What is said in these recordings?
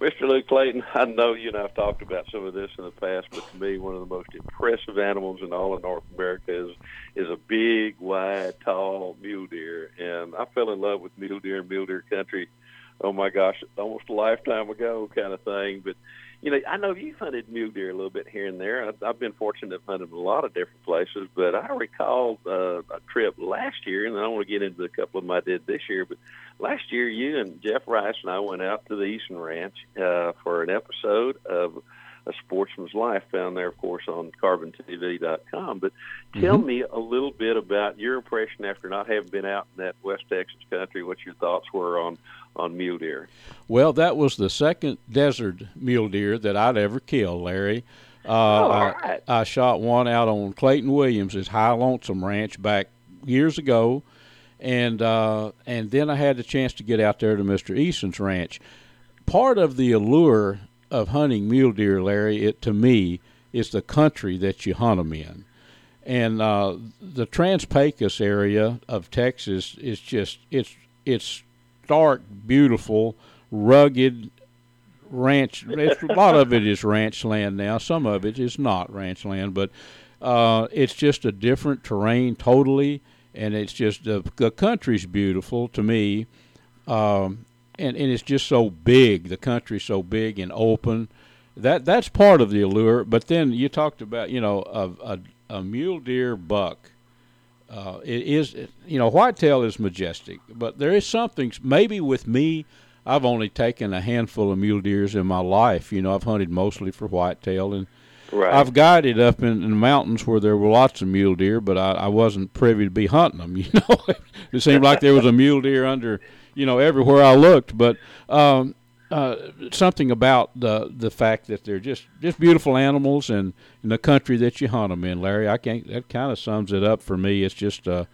Mr. Luke Clayton, I know you and I've talked about some of this in the past, but to me, one of the most impressive animals in all of North America is is a big, wide, tall mule deer, and I fell in love with mule deer and mule deer country. Oh my gosh, almost a lifetime ago, kind of thing. But you know, I know you've hunted mule deer a little bit here and there. I've, I've been fortunate to hunt in a lot of different places, but I recall uh, a trip last year, and I want to get into a couple of them I did this year, but last year you and Jeff Rice and I went out to the Easton Ranch uh, for an episode of a sportsman's life found there, of course, on carbontv.com. But tell mm-hmm. me a little bit about your impression after not having been out in that West Texas country, what your thoughts were on on mule deer. Well, that was the second desert mule deer that I'd ever killed, Larry. Uh, oh, I, I, shot one out on Clayton Williams' High Lonesome Ranch back years ago, and uh, and then I had the chance to get out there to Mr. Easton's ranch. Part of the allure of hunting mule deer, Larry, it to me is the country that you hunt them in, and uh, the Trans-Pecos area of Texas is just it's it's stark, beautiful, rugged ranch. It's, a lot of it is ranch land now. Some of it is not ranch land, but uh, it's just a different terrain totally, and it's just uh, the country's beautiful to me, um, and and it's just so big. The country's so big and open. That that's part of the allure. But then you talked about you know a, a, a mule deer buck uh, it is, you know, whitetail is majestic, but there is something. Maybe with me, I've only taken a handful of mule deers in my life. You know, I've hunted mostly for whitetail, and right. I've guided up in, in, the mountains where there were lots of mule deer, but I, I wasn't privy to be hunting them. You know, it seemed like there was a mule deer under, you know, everywhere I looked. But um, uh, something about the the fact that they're just just beautiful animals and in the country that you hunt them in, Larry. I can't. That kind of sums it up for me. It's just a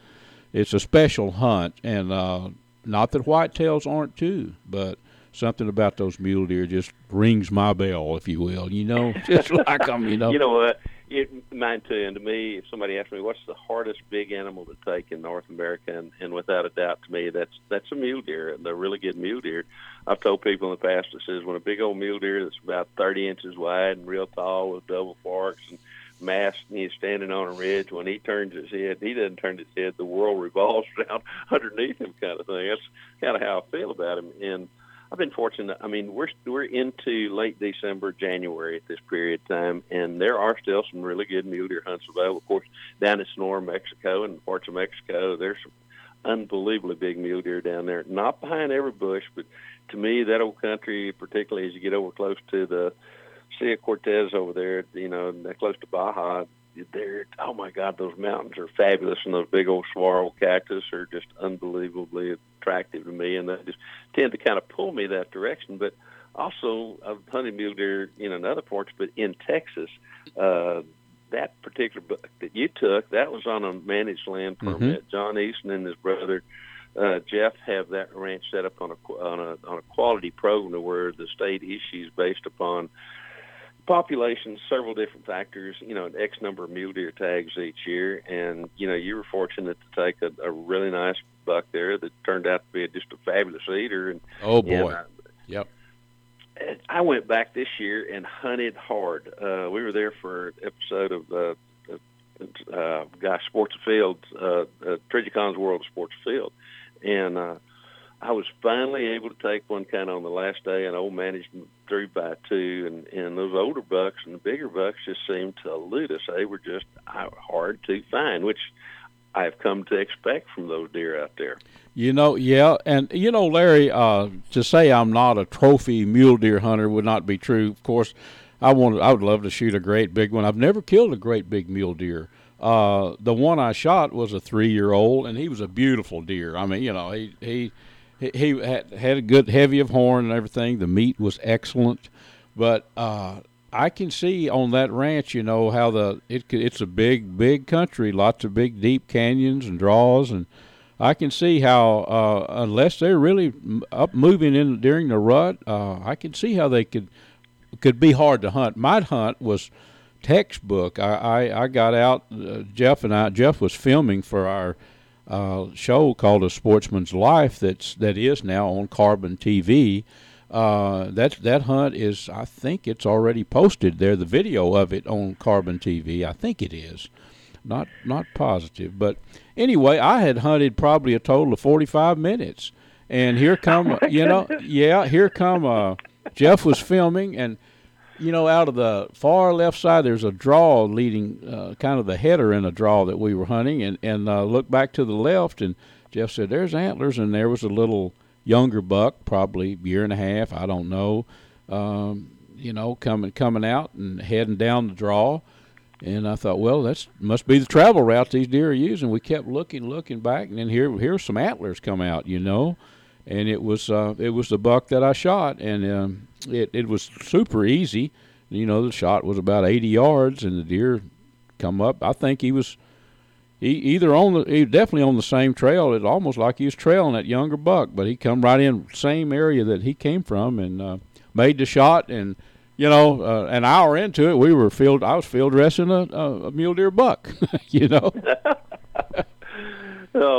it's a special hunt, and uh, not that whitetails aren't too, but something about those mule deer just rings my bell, if you will. You know, just like them. You know. You know what? It, mine too. And to me, if somebody asked me what's the hardest big animal to take in North America, and, and without a doubt, to me, that's that's a mule deer, and they're really good mule deer. I've told people in the past that says when a big old mule deer that's about 30 inches wide and real tall with double forks and masked and he's standing on a ridge, when he turns his head, he doesn't turn his head, the world revolves around underneath him, kind of thing. That's kind of how I feel about him. And I've been fortunate. I mean, we're we're into late December, January at this period of time, and there are still some really good mule deer hunts available. Of course, down in Sonora, Mexico, and parts of Mexico, there's some unbelievably big mule deer down there. Not behind every bush, but to me, that old country, particularly as you get over close to the Sea of Cortez over there, you know, close to Baja, there. Oh my God, those mountains are fabulous, and those big old saguaro cactus are just unbelievably attractive to me, and they just tend to kind of pull me that direction. But also, I've hunted mule deer in another parts, but in Texas, uh, that particular book that you took, that was on a managed land mm-hmm. permit. Mm-hmm. John Easton and his brother uh, Jeff have that ranch set up on a on a on a quality program where the state issues based upon population, several different factors, you know, an X number of mule deer tags each year. And, you know, you were fortunate to take a, a really nice buck there that turned out to be just a fabulous eater. And Oh, boy. I, yep. I went back this year and hunted hard. Uh, we were there for an episode of uh, uh, Guy Sports Afield, uh, uh, Trijicon's World of Sports Afield. And, uh, I was finally able to take one kind of on the last day, and old managed three by two, and and those older bucks and the bigger bucks just seemed to elude us. They were just uh, hard to find, which I've come to expect from those deer out there. You know, yeah, and you know, Larry, uh, to say I'm not a trophy mule deer hunter would not be true. Of course, I want, I would love to shoot a great big one. I've never killed a great big mule deer. Uh, the one I shot was a three year old, and he was a beautiful deer. I mean, you know, he he he had had a good heavy of horn and everything. The meat was excellent, but uh, I can see on that ranch, you know, how the it it's a big big country, lots of big deep canyons and draws, and I can see how uh, unless they're really up moving in during the rut, uh, I can see how they could could be hard to hunt. My hunt was textbook. I I, I got out. Uh, Jeff and I. Jeff was filming for our uh, show called A Sportsman's Life that's that is now on Carbon TV. uh, that that hunt is I think it's already posted there. The video of it on Carbon TV. I think it is. Not not positive, but anyway, I had hunted probably a total of forty five minutes, and here come you know yeah here come uh, Jeff was filming and you know, out of the far left side, there's a draw leading, uh, kind of the header in a draw that we were hunting, and and uh, back to the left, and Jeff said, "There's antlers," and there was a little younger buck, probably year and a half, I don't know, um, you know, coming coming out and heading down the draw, and I thought, well, that's must be the travel route these deer are using. We kept looking, looking back, and then here here's some antlers come out, you know, and it was uh, it was the buck that I shot, and um, it it was super easy. You know, the shot was about 80 yards, and the deer come up. I think he was he either on the he definitely on the same trail. It's almost like he was trailing that younger buck, but he come right in same area that he came from and uh, made the shot. And you know, uh, an hour into it, we were field. I was field dressing a, a, a mule deer buck. you know.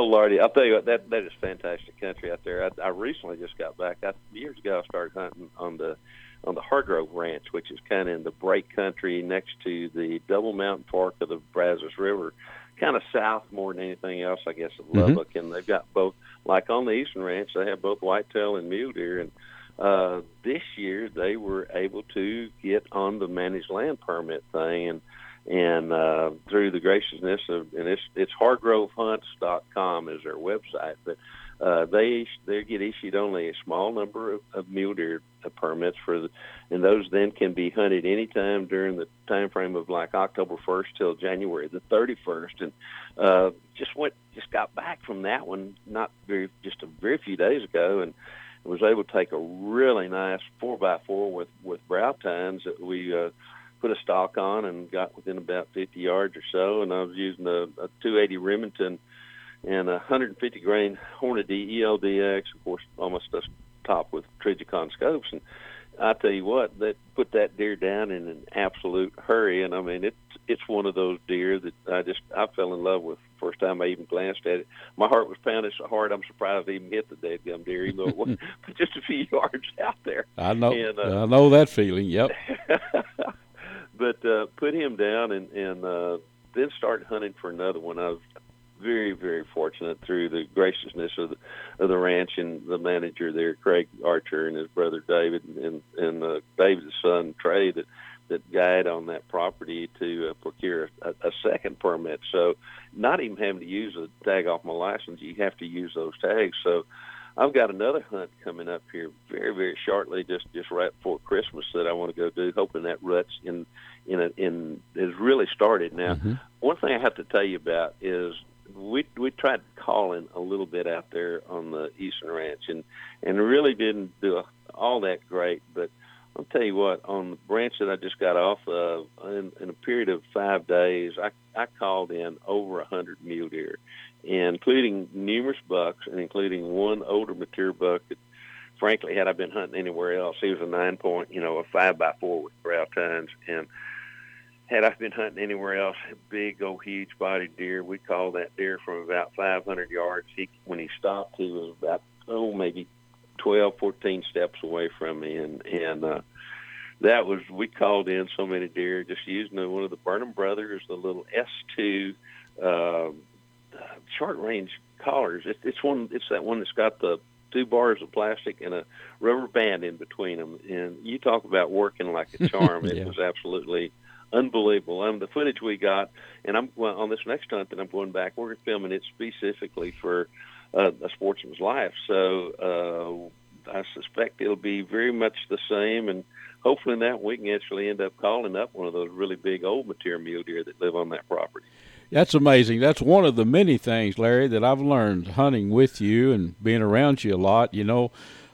Lordy, I'll tell you what that that is fantastic country out there. I, I recently just got back. I, years ago, I started hunting on the on the Hargrove Ranch, which is kind of in the break country next to the Double Mountain Fork of the Brazos River, kind of south more than anything else, I guess, of mm-hmm. Lubbock. Mm-hmm. And they've got both, like on the Easton Ranch, they have both whitetail and mule deer. And uh, this year, they were able to get on the managed land permit thing, and and uh, through the graciousness of and it's it's hargrovehunts.com is their website, but uh, they they get issued only a small number of, of mule deer permits for the, and those then can be hunted anytime during the time frame of like October 1st till January the 31st, and uh, just went just got back from that one not very just a very few days ago, and was able to take a really nice four by four with with brow tines that we. Uh, put a stock on and got within about 50 yards or so. And I was using a, a 280 Remington and a 150 grain Hornady ELDX, of course, almost a top with Trijicon scopes. And I tell you what, that put that deer down in an absolute hurry. And I mean, it's it's one of those deer that I just I fell in love with first time I even glanced at it. My heart was pounding so hard I'm surprised I even hit the dead gum deer, even though it was just a few yards out there. I know, and, uh, I know that feeling. Yep. but uh, put him down and and uh, then start hunting for another one. I was very very fortunate through the graciousness of the of the ranch and the manager there, Craig Archer, and his brother David, and and uh, David's son Trey that that guide on that property to uh, procure a, a second permit. So, not even having to use a tag off my license, you have to use those tags. So, I've got another hunt coming up here very, very shortly, just just right before Christmas that I want to go do. Hoping that rut's in in a, in has really started now. Mm-hmm. One thing I have to tell you about is we we tried calling a little bit out there on the Easton Ranch and and really didn't do a, all that great. But I'll tell you what, on the branch that I just got off of, in, in a period of five days, I I called in over a hundred mule deer including numerous bucks and including one older mature buck that frankly had I been hunting anywhere else, he was a nine point, you know, a five by four with brow tines and had I been hunting anywhere else, a big old huge bodied deer, we called that deer from about 500 yards. He, when he stopped, he was about, oh, maybe 12, 14 steps away from me. And, and, uh, that was, we called in so many deer just using one of the Burnham Brothers, the little S2, uh, short range collars. It, it's one. It's that one that's got the two bars of plastic and a rubber band in between them. And you talk about working like a charm. yeah. It was absolutely unbelievable. Um, the footage we got, and I'm well, on this next hunt that I'm going back. We're filming it specifically for uh, a sportsman's life. So uh, I suspect it'll be very much the same and. Hopefully, in that we can actually end up calling up one of those really big old mature mule deer that live on that property. That's amazing. That's one of the many things, Larry, that I've learned hunting with you and being around you a lot. You know,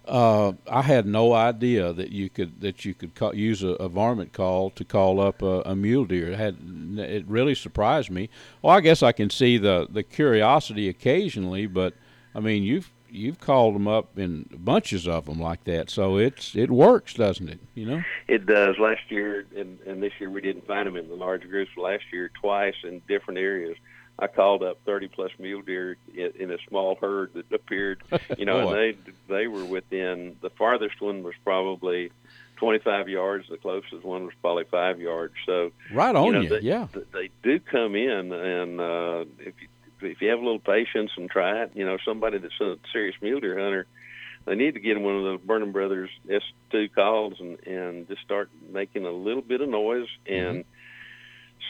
uh, I had no idea that you could that you could call, use a, a, varmint call to call up a, a, mule deer. It had it really surprised me. Well, I guess I can see the the curiosity occasionally, but I mean, you've you've called them up in bunches of them like that. So it's it works, doesn't it? You know. It does. Last year and, and this year we didn't find them in the large groups. Last year twice in different areas, I called up 30 plus mule deer in, in a small herd that appeared, you know, and they they were within the farthest one was probably 25 yards. The closest one was probably five yards. So right on you, know, you, they, yeah. They do come in, and uh, if you if you have a little patience and try it, you know, somebody that's a serious mule deer hunter, they need to get one of those Burnham Brothers S2 calls and and just start making a little bit of noise and. Mm-hmm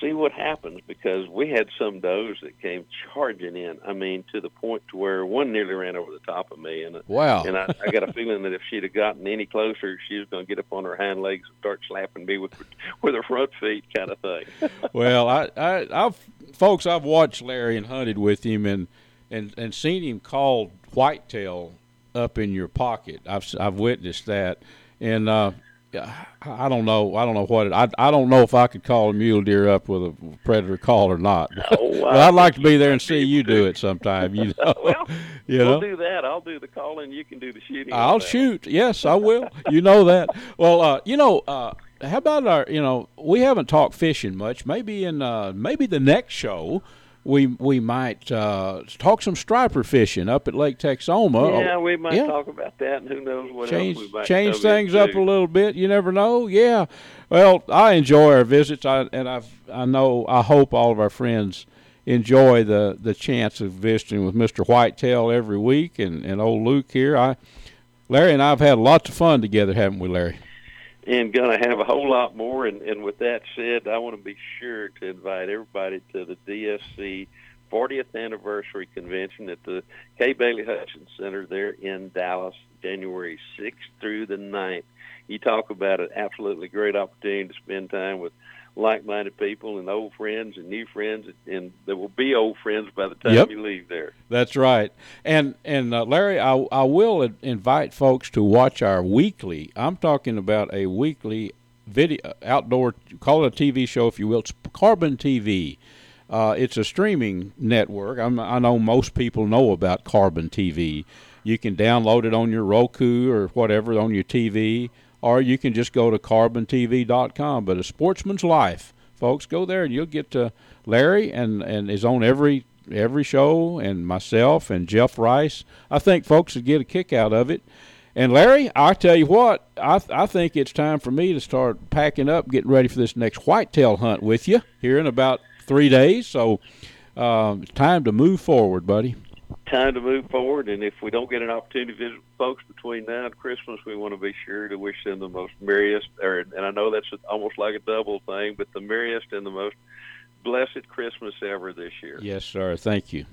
see what happens because we had some does that came charging in. I mean, to the point to where one nearly ran over the top of me, and wow! And I, I got a feeling that if she'd have gotten any closer, she was going to get up on her hind legs and start slapping me with with her front feet, kind of thing. well, I, I, I've folks, I've watched Larry and hunted with him, and and and seen him called whitetail up in your pocket. I've I've witnessed that, and uh, I don't know. I don't know what it. I I don't know if I could call a mule deer up with a predator call or not. Oh, but I'd like to be there and see you do it sometime. You know. well, you we'll do that. I'll do the calling. You can do the shooting. I'll shoot. Yes, I will. you know that. Well, uh, you know. Uh, how about our? You know, we haven't talked fishing much. Maybe in uh, maybe the next show we we might uh, talk some striper fishing up at Lake Texoma. Yeah, we might yeah. talk about that, and who knows what change, else we might change things up a little bit. You never know. Yeah. Well, I enjoy our visits, I, and I I know I hope all of our friends enjoy the the chance of visiting with Mr. Whitetail every week, and and old Luke here. I Larry and I've had lots of fun together, haven't we, Larry? And going to have a whole lot more. And, and with that said, I want to be sure to invite everybody to the DSC 40th anniversary convention at the Kay Bailey Hutchison Center there in Dallas, January 6th through the 9th. You talk about an absolutely great opportunity to spend time with like-minded people and old friends and new friends, and there will be old friends by the time yep. you leave there. That's right. And and uh, Larry, I I will invite folks to watch our weekly. I'm talking about a weekly video outdoor call it a TV show if you will. It's Carbon TV. Uh, it's a streaming network. I'm, I know most people know about Carbon TV. You can download it on your Roku or whatever on your TV or you can just go to carbontv.com. But a sportsman's life, folks, go there and you'll get to Larry and and is on every every show and myself and Jeff Rice. I think folks would get a kick out of it. And Larry, I tell you what, I th- I think it's time for me to start packing up, getting ready for this next whitetail hunt with you here in about three days. So uh, it's time to move forward, buddy time to move forward. And if we don't get an opportunity to visit folks between now and Christmas, we want to be sure to wish them the most merriest, or, and I know that's almost like a double thing, but the merriest and the most blessed Christmas ever this year. Yes, sir. Thank you.